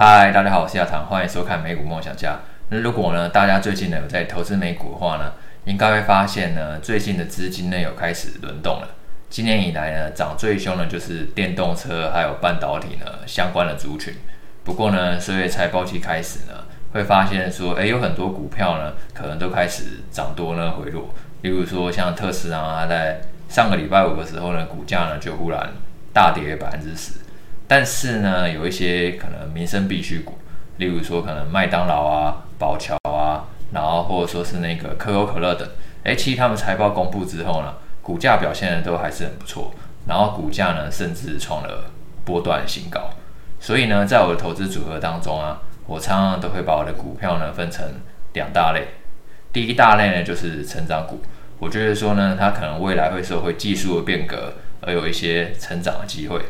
嗨，大家好，我是亚堂，欢迎收看美股梦想家。那如果呢，大家最近呢有在投资美股的话呢，应该会发现呢，最近的资金呢有开始轮动了。今年以来呢，涨最凶的就是电动车还有半导体呢相关的族群。不过呢，随着财报期开始呢，会发现说，诶，有很多股票呢可能都开始涨多呢回落。例如说像特斯拉，在上个礼拜五的时候呢，股价呢就忽然大跌百分之十。但是呢，有一些可能民生必需股，例如说可能麦当劳啊、宝桥啊，然后或者说是那个可口可乐等，诶，其实他们财报公布之后呢，股价表现的都还是很不错，然后股价呢甚至创了波段新高。所以呢，在我的投资组合当中啊，我常常都会把我的股票呢分成两大类。第一大类呢就是成长股，我觉得说呢，它可能未来会受会技术的变革而有一些成长的机会。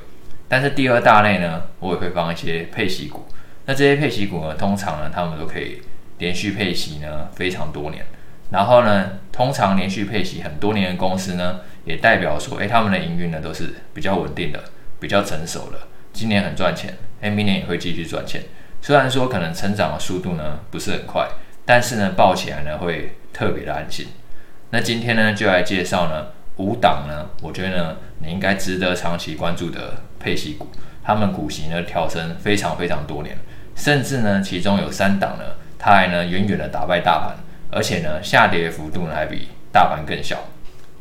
但是第二大类呢，我也会放一些配息股。那这些配息股呢，通常呢，他们都可以连续配息呢非常多年。然后呢，通常连续配息很多年的公司呢，也代表说，诶，他们的营运呢都是比较稳定的，比较成熟的。今年很赚钱，诶，明年也会继续赚钱。虽然说可能成长的速度呢不是很快，但是呢，抱起来呢会特别的安心。那今天呢，就来介绍呢。五档呢，我觉得呢，你应该值得长期关注的配息股，他们股息呢调升非常非常多年，甚至呢，其中有三档呢，它还呢远远的打败大盘，而且呢，下跌幅度呢还比大盘更小。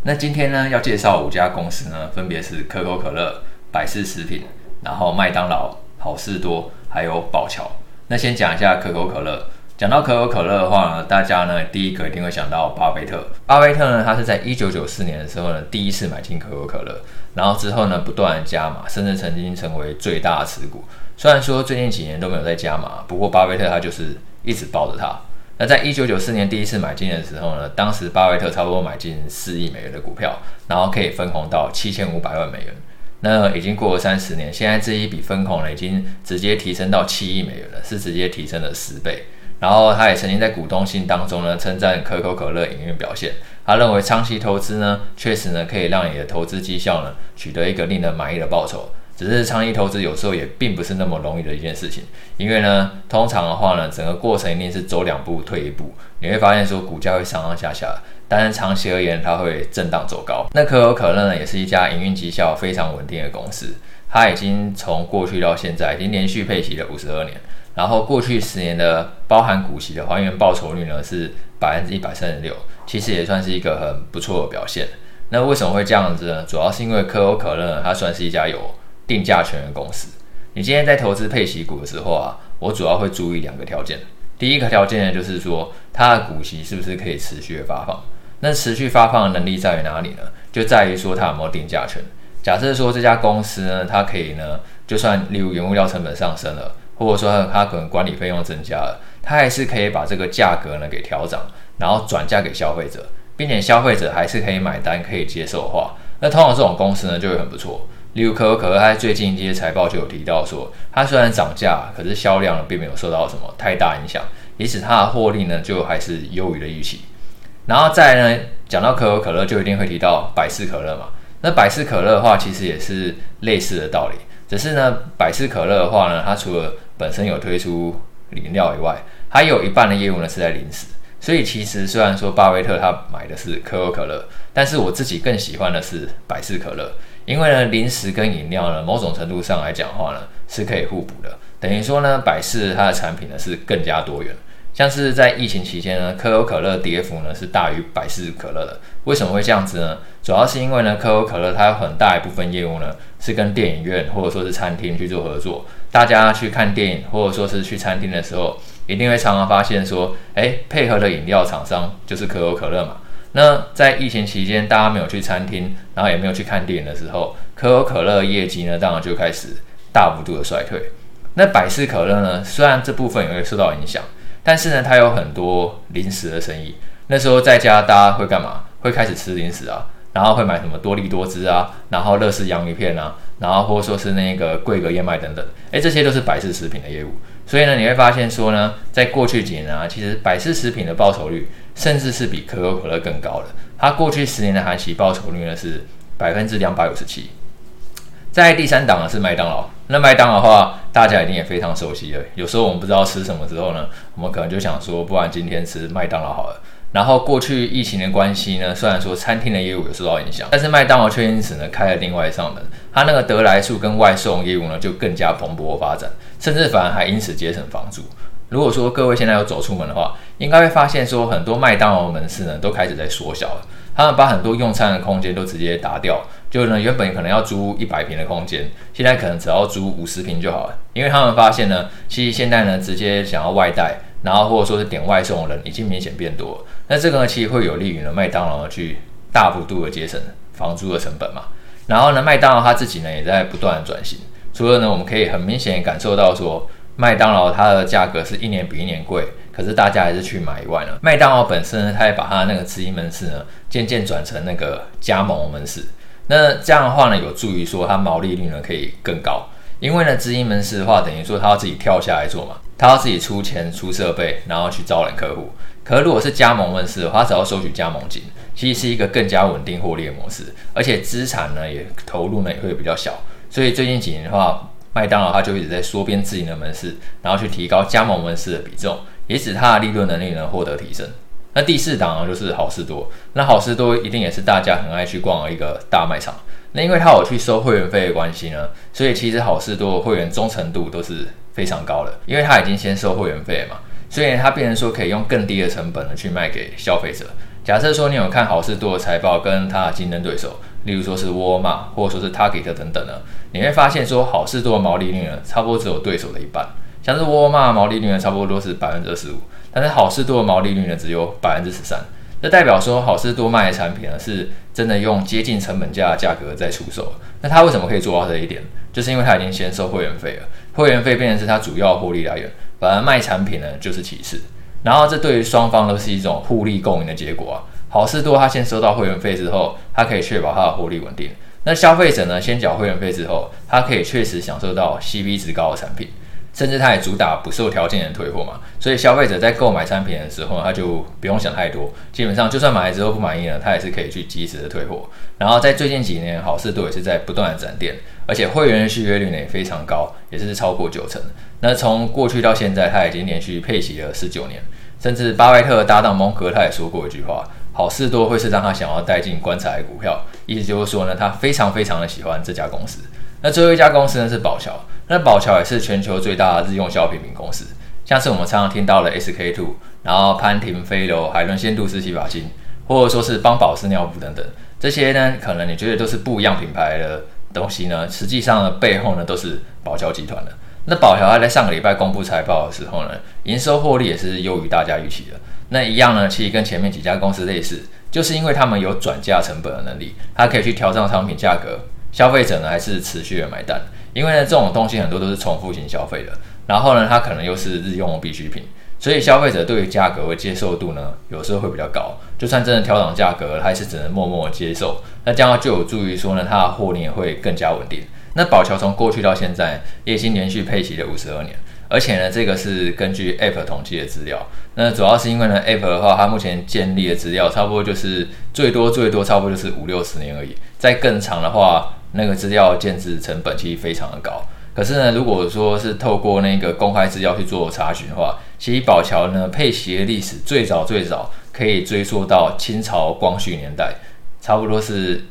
那今天呢要介绍五家公司呢，分别是可口可乐、百事食品，然后麦当劳、好事多，还有宝桥。那先讲一下可口可乐。讲到可口可乐的话呢，大家呢第一个一定会想到巴菲特。巴菲特呢，他是在一九九四年的时候呢，第一次买进可口可乐，然后之后呢不断加码，甚至曾经成为最大持股。虽然说最近几年都没有再加码，不过巴菲特他就是一直抱着它。那在一九九四年第一次买进的时候呢，当时巴菲特差不多买进四亿美元的股票，然后可以分红到七千五百万美元。那已经过了三十年，现在这一笔分红呢，已经直接提升到七亿美元了，是直接提升了十倍。然后他也曾经在股东信当中呢称赞可口可乐营运表现，他认为长期投资呢确实呢可以让你的投资绩效呢取得一个令人满意的报酬，只是长期投资有时候也并不是那么容易的一件事情，因为呢通常的话呢整个过程一定是走两步退一步，你会发现说股价会上上下下，但是长期而言它会震荡走高。那可口可乐呢也是一家营运绩效非常稳定的公司，它已经从过去到现在已经连续配息了五十二年。然后过去十年的包含股息的还原报酬率呢是百分之一百三十六，其实也算是一个很不错的表现。那为什么会这样子呢？主要是因为可口可乐，它算是一家有定价权的公司。你今天在投资配息股的时候啊，我主要会注意两个条件。第一个条件呢，就是说它的股息是不是可以持续的发放。那持续发放的能力在于哪里呢？就在于说它有没有定价权。假设说这家公司呢，它可以呢，就算例如原物料成本上升了。或者说他可能管理费用增加了，他还是可以把这个价格呢给调涨，然后转嫁给消费者，并且消费者还是可以买单、可以接受的话，那通常这种公司呢就会很不错。例如可口可乐，它最近这些财报就有提到说，它虽然涨价，可是销量并没有受到什么太大影响，因此它的获利呢就还是优于的预期。然后再呢，讲到可口可乐，就一定会提到百事可乐嘛。那百事可乐的话，其实也是类似的道理，只是呢，百事可乐的话呢，它除了本身有推出饮料以外，还有一半的业务呢是在零食。所以其实虽然说巴菲特他买的是可口可乐，但是我自己更喜欢的是百事可乐，因为呢零食跟饮料呢某种程度上来讲的话呢是可以互补的，等于说呢百事它的产品呢是更加多元。像是在疫情期间呢，可口可乐跌幅呢是大于百事可乐的。为什么会这样子呢？主要是因为呢，可口可乐它有很大一部分业务呢是跟电影院或者说是餐厅去做合作。大家去看电影或者说是去餐厅的时候，一定会常常发现说，诶，配合的饮料厂商就是可口可乐嘛。那在疫情期间，大家没有去餐厅，然后也没有去看电影的时候，可口可乐业绩呢，当然就开始大幅度的衰退。那百事可乐呢，虽然这部分也会受到影响。但是呢，它有很多零食的生意。那时候在家，大家会干嘛？会开始吃零食啊，然后会买什么多力多汁啊，然后乐事洋芋片啊，然后或者说是那个桂格燕麦等等。诶，这些都是百事食品的业务。所以呢，你会发现说呢，在过去几年啊，其实百事食品的报酬率甚至是比可口可乐更高的。它过去十年的含息报酬率呢是百分之两百五十七。在第三档呢是麦当劳。那麦当劳的话，大家一定也非常熟悉了。有时候我们不知道吃什么之后呢，我们可能就想说，不然今天吃麦当劳好了。然后过去疫情的关系呢，虽然说餐厅的业务有受到影响，但是麦当劳却因此呢开了另外一扇门，它那个得来速跟外送业务呢就更加蓬勃发展，甚至反而还因此节省房租。如果说各位现在有走出门的话，应该会发现说很多麦当劳门市呢都开始在缩小了，他们把很多用餐的空间都直接打掉，就呢原本可能要租一百平的空间，现在可能只要租五十平就好了，因为他们发现呢，其实现在呢直接想要外带。然后或者说是点外送的人已经明显变多，那这个呢其实会有利于呢麦当劳去大幅度的节省房租的成本嘛。然后呢麦当劳它自己呢也在不断的转型，除了呢我们可以很明显感受到说麦当劳它的价格是一年比一年贵，可是大家还是去买以外呢，麦当劳本身呢它也把它那个直营门市呢渐渐转成那个加盟门市，那这样的话呢有助于说它毛利率呢可以更高，因为呢直营门市的话等于说它要自己跳下来做嘛。他要自己出钱出设备，然后去招揽客户。可如果是加盟门市的话，他只要收取加盟金，其实是一个更加稳定获利的模式，而且资产呢也投入呢也会比较小。所以最近几年的话，麦当劳它就一直在缩编自营的门市，然后去提高加盟门市的比重，也使它的利润能力呢获得提升。那第四档呢就是好事多，那好事多一定也是大家很爱去逛的一个大卖场。那因为它有去收会员费的关系呢，所以其实好事多的会员忠诚度都是非常高的，因为它已经先收会员费嘛，所以它变成说可以用更低的成本呢去卖给消费者。假设说你有看好事多的财报跟它的竞争对手，例如说是沃尔玛或者说是 Target 等等呢，你会发现说好事多的毛利率呢差不多只有对手的一半，像是沃尔玛毛利率呢差不多都是百分之二十五，但是好事多的毛利率呢只有百分之十三。这代表说，好事多卖的产品呢，是真的用接近成本价的价格在出售。那他为什么可以做到这一点？就是因为他已经先收会员费了，会员费变成是他主要获利来源，反而卖产品呢就是其次。然后这对于双方都是一种互利共赢的结果啊。好事多他先收到会员费之后，他可以确保他的获利稳定。那消费者呢，先缴会员费之后，他可以确实享受到 CP 值高的产品。甚至它也主打不受条件的退货嘛，所以消费者在购买产品的时候，他就不用想太多，基本上就算买了之后不满意了，他也是可以去及时的退货。然后在最近几年，好事多也是在不断的展店，而且会员的续约率呢也非常高，也是超过九成。那从过去到现在，他已经连续配齐了十九年，甚至巴菲特搭档蒙格他也说过一句话：好事多会是让他想要带进棺材的股票。意思就是说呢，他非常非常的喜欢这家公司。那最后一家公司呢是宝桥。那宝桥也是全球最大的日用消费品公司，像是我们常常听到的 SK two，然后潘婷、飞柔、海伦仙度丝洗发精，或者说是邦宝适尿布等等，这些呢，可能你觉得都是不一样品牌的东西呢，实际上呢，背后呢都是宝桥集团的。那宝桥它在上个礼拜公布财报的时候呢，营收获利也是优于大家预期的。那一样呢，其实跟前面几家公司类似，就是因为他们有转嫁成本的能力，它可以去调整商品价格，消费者呢还是持续的买单。因为呢，这种东西很多都是重复型消费的，然后呢，它可能又是日用的必需品，所以消费者对于价格的接受度呢，有时候会比较高。就算真的调涨价格，还是只能默默接受。那这样就有助于说呢，它的获利会更加稳定。那宝桥从过去到现在，已经连续配息了五十二年，而且呢，这个是根据 App 统计的资料。那主要是因为呢，App 的话，它目前建立的资料差不多就是最多最多差不多就是五六十年而已，再更长的话。那个资料建置成本其实非常的高，可是呢，如果说是透过那个公开资料去做查询的话，其实宝桥呢配息的历史最早最早可以追溯到清朝光绪年代，差不多是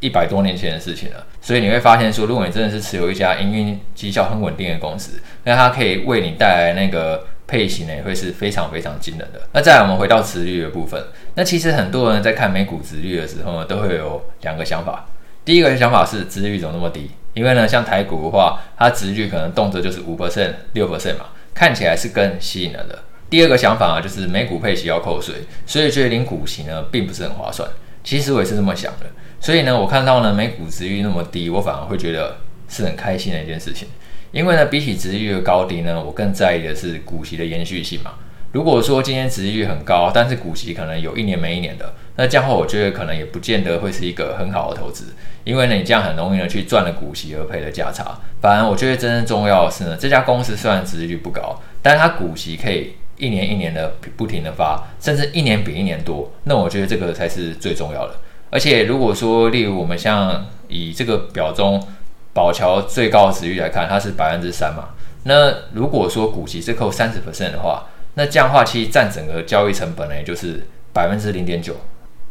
一百多年前的事情了。所以你会发现说，如果你真的是持有一家营运绩效很稳定的公司，那它可以为你带来那个配息呢，也会是非常非常惊人的。那再来我们回到殖率的部分，那其实很多人在看美股殖率的时候呢，都会有两个想法。第一个想法是，殖利率怎么那么低？因为呢，像台股的话，它殖利率可能动辄就是五 percent、六 percent 嘛，看起来是更吸引人的。第二个想法啊，就是美股配息要扣税，所以觉得领股息呢，并不是很划算。其实我也是这么想的。所以呢，我看到呢，美股殖利率那么低，我反而会觉得是很开心的一件事情。因为呢，比起殖利率的高低呢，我更在意的是股息的延续性嘛。如果说今天殖利率很高，但是股息可能有一年没一年的，那这样的话，我觉得可能也不见得会是一个很好的投资，因为呢，你这样很容易呢去赚了股息而赔了价差。反而我觉得真正重要的是呢，这家公司虽然殖利率不高，但是它股息可以一年一年的不停的发，甚至一年比一年多，那我觉得这个才是最重要的。而且如果说例如我们像以这个表中。宝桥最高的殖率来看，它是百分之三嘛。那如果说股息是扣三十 percent 的话，那这样的话其实占整个交易成本呢，也就是百分之零点九，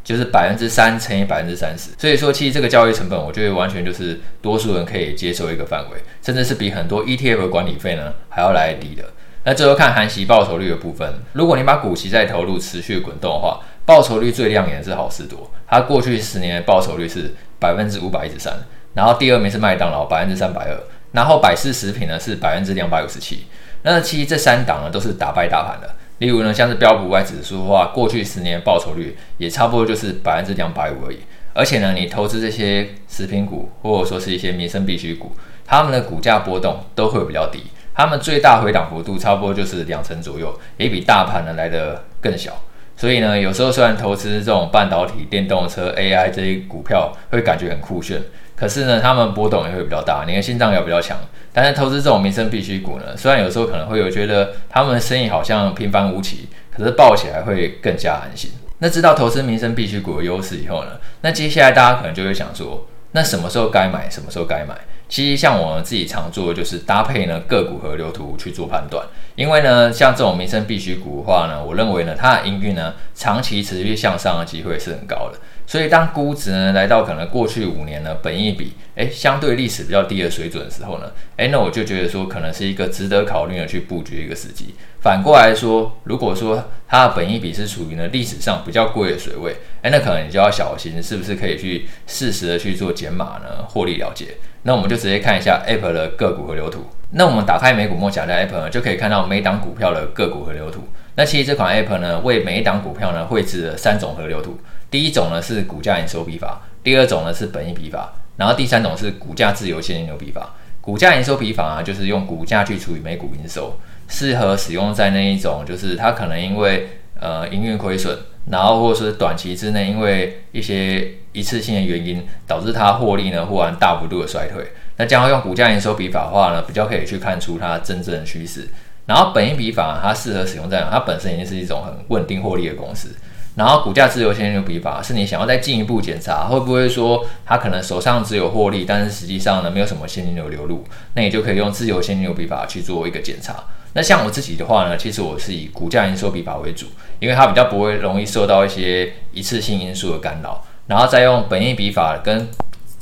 就是百分之三乘以百分之三十。所以说，其实这个交易成本，我觉得完全就是多数人可以接受一个范围，甚至是比很多 ETF 的管理费呢还要来低的。那最后看含息报酬率的部分，如果你把股息再投入持续滚动的话，报酬率最亮眼的是好事多，它过去十年的报酬率是百分之五百一十三，然后第二名是麦当劳百分之三百二，然后百事食品呢是百分之两百五十七。那其实这三档呢都是打败大盘的，例如呢像是标普五百指数的话，过去十年的报酬率也差不多就是百分之两百五而已。而且呢，你投资这些食品股或者说是一些民生必需股，它们的股价波动都会比较低。他们最大回档幅度差不多就是两成左右，也比大盘呢来得更小。所以呢，有时候虽然投资这种半导体、电动车、AI 这些股票会感觉很酷炫，可是呢，他们波动也会比较大，你的心脏要比较强。但是投资这种民生必需股呢，虽然有时候可能会有觉得他们的生意好像平凡无奇，可是抱起来会更加安心。那知道投资民生必需股的优势以后呢，那接下来大家可能就会想说，那什么时候该买，什么时候该买？其实像我们自己常做的就是搭配呢个股河流图去做判断，因为呢像这种民生必需股的话呢，我认为呢它的营运呢长期持续向上的机会是很高的，所以当估值呢来到可能过去五年呢本益比诶相对历史比较低的水准的时候呢，诶那我就觉得说可能是一个值得考虑的去布局一个时机。反过来说，如果说它的本益比是处于呢历史上比较贵的水位，诶那可能你就要小心是不是可以去适时的去做减码呢获利了结。那我们就直接看一下 Apple 的个股和流图。那我们打开美股梦想家 App 呢，就可以看到每档股票的个股和流图。那其实这款 App 呢，为每一档股票呢绘制了三种河流图。第一种呢是股价营收比法，第二种呢是本益比法，然后第三种是股价自由现金流比法。股价营收比法啊，就是用股价去除以每股营收，适合使用在那一种就是它可能因为呃营运亏损。然后或者是短期之内，因为一些一次性的原因，导致它获利呢忽然大幅度的衰退，那将会用股价营收比法的话呢，比较可以去看出它真正的趋势。然后本益比法它适合使用在它本身已经是一种很稳定获利的公司。然后股价自由现金流比法是你想要再进一步检查会不会说它可能手上只有获利，但是实际上呢没有什么现金流流入，那你就可以用自由现金流比法去做一个检查。那像我自己的话呢，其实我是以股价营收比法为主，因为它比较不会容易受到一些一次性因素的干扰，然后再用本益比法跟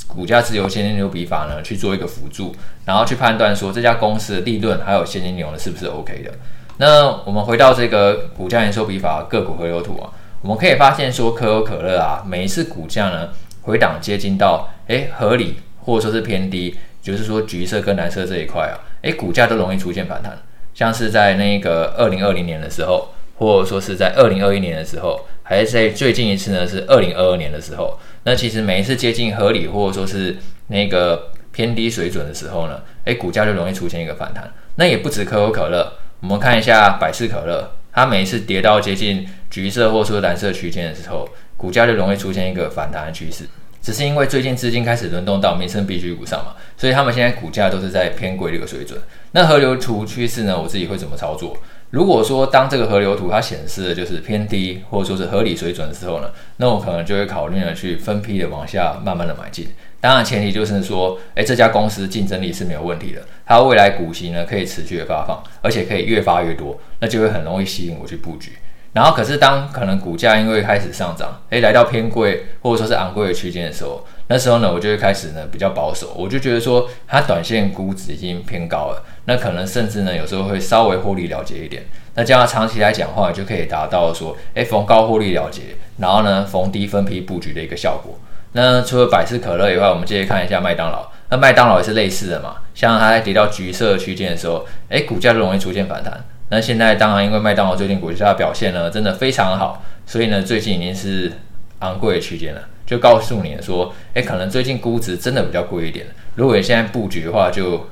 股价自由现金流比法呢去做一个辅助，然后去判断说这家公司的利润还有现金流呢是不是 OK 的。那我们回到这个股价营收比法个股河流图啊，我们可以发现说可口可乐啊，每一次股价呢回档接近到诶合理或者说是偏低，就是说橘色跟蓝色这一块啊，诶股价都容易出现反弹。像是在那个二零二零年的时候，或者说是在二零二一年的时候，还是在最近一次呢？是二零二二年的时候。那其实每一次接近合理或者说是那个偏低水准的时候呢，诶，股价就容易出现一个反弹。那也不止可口可乐，我们看一下百事可乐，它每一次跌到接近橘色或者说蓝色区间的时候，股价就容易出现一个反弹的趋势。只是因为最近资金开始轮动到民生必需股上嘛，所以他们现在股价都是在偏贵的一个水准。那河流图趋势呢？我自己会怎么操作？如果说当这个河流图它显示的就是偏低或者说是合理水准的时候呢，那我可能就会考虑呢去分批的往下慢慢的买进。当然前提就是说，诶，这家公司竞争力是没有问题的，它未来股息呢可以持续的发放，而且可以越发越多，那就会很容易吸引我去布局。然后，可是当可能股价因为开始上涨，诶，来到偏贵或者说是昂贵的区间的时候，那时候呢，我就会开始呢比较保守，我就觉得说它短线估值已经偏高了，那可能甚至呢有时候会稍微获利了结一点。那这样长期来讲的话，就可以达到说，诶，逢高获利了结，然后呢逢低分批布局的一个效果。那除了百事可乐以外，我们接着看一下麦当劳。那麦当劳也是类似的嘛，像它在跌到橘色区间的时候，诶，股价就容易出现反弹。那现在当然，因为麦当劳最近股价表现呢，真的非常好，所以呢，最近已经是昂贵的区间了。就告诉你说，诶，可能最近估值真的比较贵一点。如果你现在布局的话，就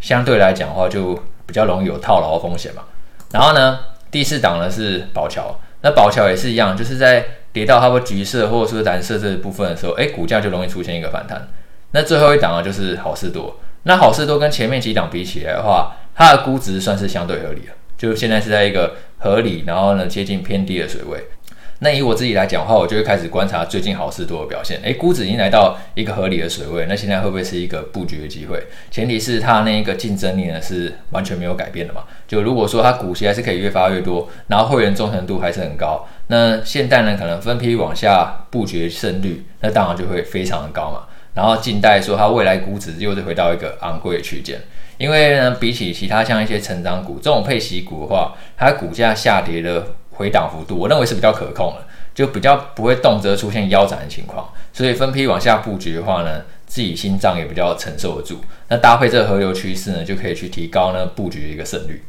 相对来讲的话，就比较容易有套牢的风险嘛。然后呢，第四档呢是宝桥，那宝桥也是一样，就是在跌到它不橘色或者是蓝色这部分的时候，哎，股价就容易出现一个反弹。那最后一档啊就是好事多，那好事多跟前面几档比起来的话，它的估值算是相对合理的。就现在是在一个合理，然后呢接近偏低的水位。那以我自己来讲的话，我就会开始观察最近好事多的表现。诶，估值已经来到一个合理的水位，那现在会不会是一个布局的机会？前提是它那一个竞争力呢是完全没有改变的嘛？就如果说它股息还是可以越发越多，然后会员忠诚度还是很高，那现在呢可能分批往下布局的胜率，那当然就会非常的高嘛。然后静待说它未来估值又是回到一个昂贵的区间。因为呢，比起其他像一些成长股这种配息股的话，它股价下跌的回档幅度，我认为是比较可控的，就比较不会动辄出现腰斩的情况。所以分批往下布局的话呢，自己心脏也比较承受得住。那搭配这个河流趋势呢，就可以去提高呢布局的一个胜率。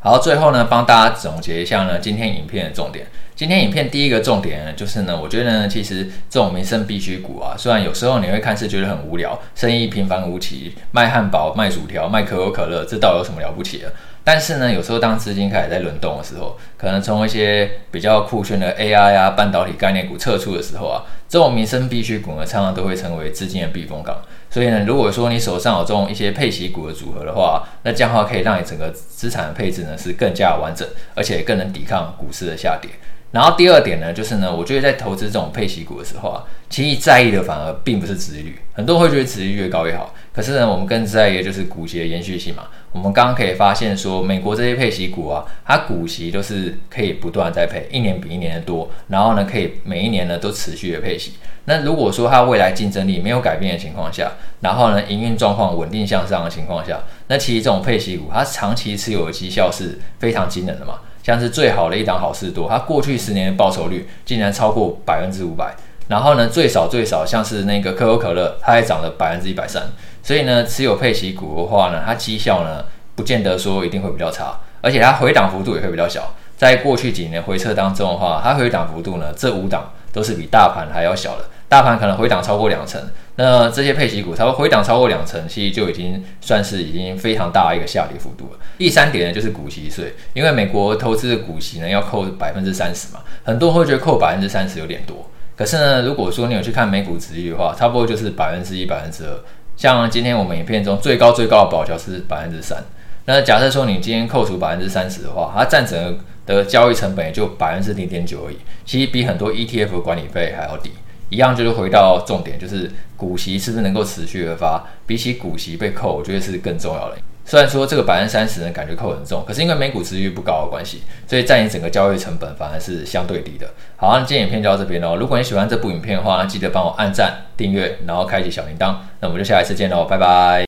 好，最后呢，帮大家总结一下呢，今天影片的重点。今天影片第一个重点呢，就是呢，我觉得呢，其实这种民生必需股啊，虽然有时候你会看似觉得很无聊，生意平凡无奇，卖汉堡、卖薯条、卖可口可乐，这倒有什么了不起的？但是呢，有时候当资金开始在轮动的时候，可能从一些比较酷炫的 AI 啊、半导体概念股撤出的时候啊，这种民生必需股呢，常常都会成为资金的避风港。所以呢，如果说你手上有这种一些配息股的组合的话，那这样的话可以让你整个资产的配置呢是更加完整，而且更能抵抗股市的下跌。然后第二点呢，就是呢，我觉得在投资这种配息股的时候啊，其实在意的反而并不是殖利率，很多人会觉得殖利率越高越好。可是呢，我们更在意的就是股息的延续性嘛。我们刚刚可以发现说，美国这些配息股啊，它股息都是可以不断在配，一年比一年的多，然后呢，可以每一年呢都持续的配息。那如果说它未来竞争力没有改变的情况下，然后呢，营运状况稳定向上的情况下，那其实这种配息股它长期持有的绩效是非常惊人的嘛。像是最好的一档好事多，它过去十年的报酬率竟然超过百分之五百。然后呢，最少最少像是那个可口可乐，它也涨了百分之一百三。所以呢，持有配息股的话呢，它绩效呢不见得说一定会比较差，而且它回档幅度也会比较小。在过去几年回撤当中的话，它回档幅度呢，这五档都是比大盘还要小的。大盘可能回档超过两成，那这些配息股它会回档超过两成，其实就已经算是已经非常大的一个下跌幅度了。第三点呢，就是股息税，因为美国投资的股息呢要扣百分之三十嘛，很多人会觉得扣百分之三十有点多，可是呢，如果说你有去看美股殖利率的话，差不多就是百分之一、百分之二。像今天我们影片中最高最高的保侨是百分之三，那假设说你今天扣除百分之三十的话，它占整个的交易成本也就百分之零点九而已，其实比很多 ETF 的管理费还要低。一样就是回到重点，就是股息是不是能够持续而发，比起股息被扣，我觉得是更重要的。虽然说这个百分之三十呢，感觉扣很重，可是因为美股持续不高的关系，所以占你整个交易成本反而是相对低的。好，那今天影片就到这边喽。如果你喜欢这部影片的话，呢记得帮我按赞、订阅，然后开启小铃铛。那我们就下一次见喽，拜拜。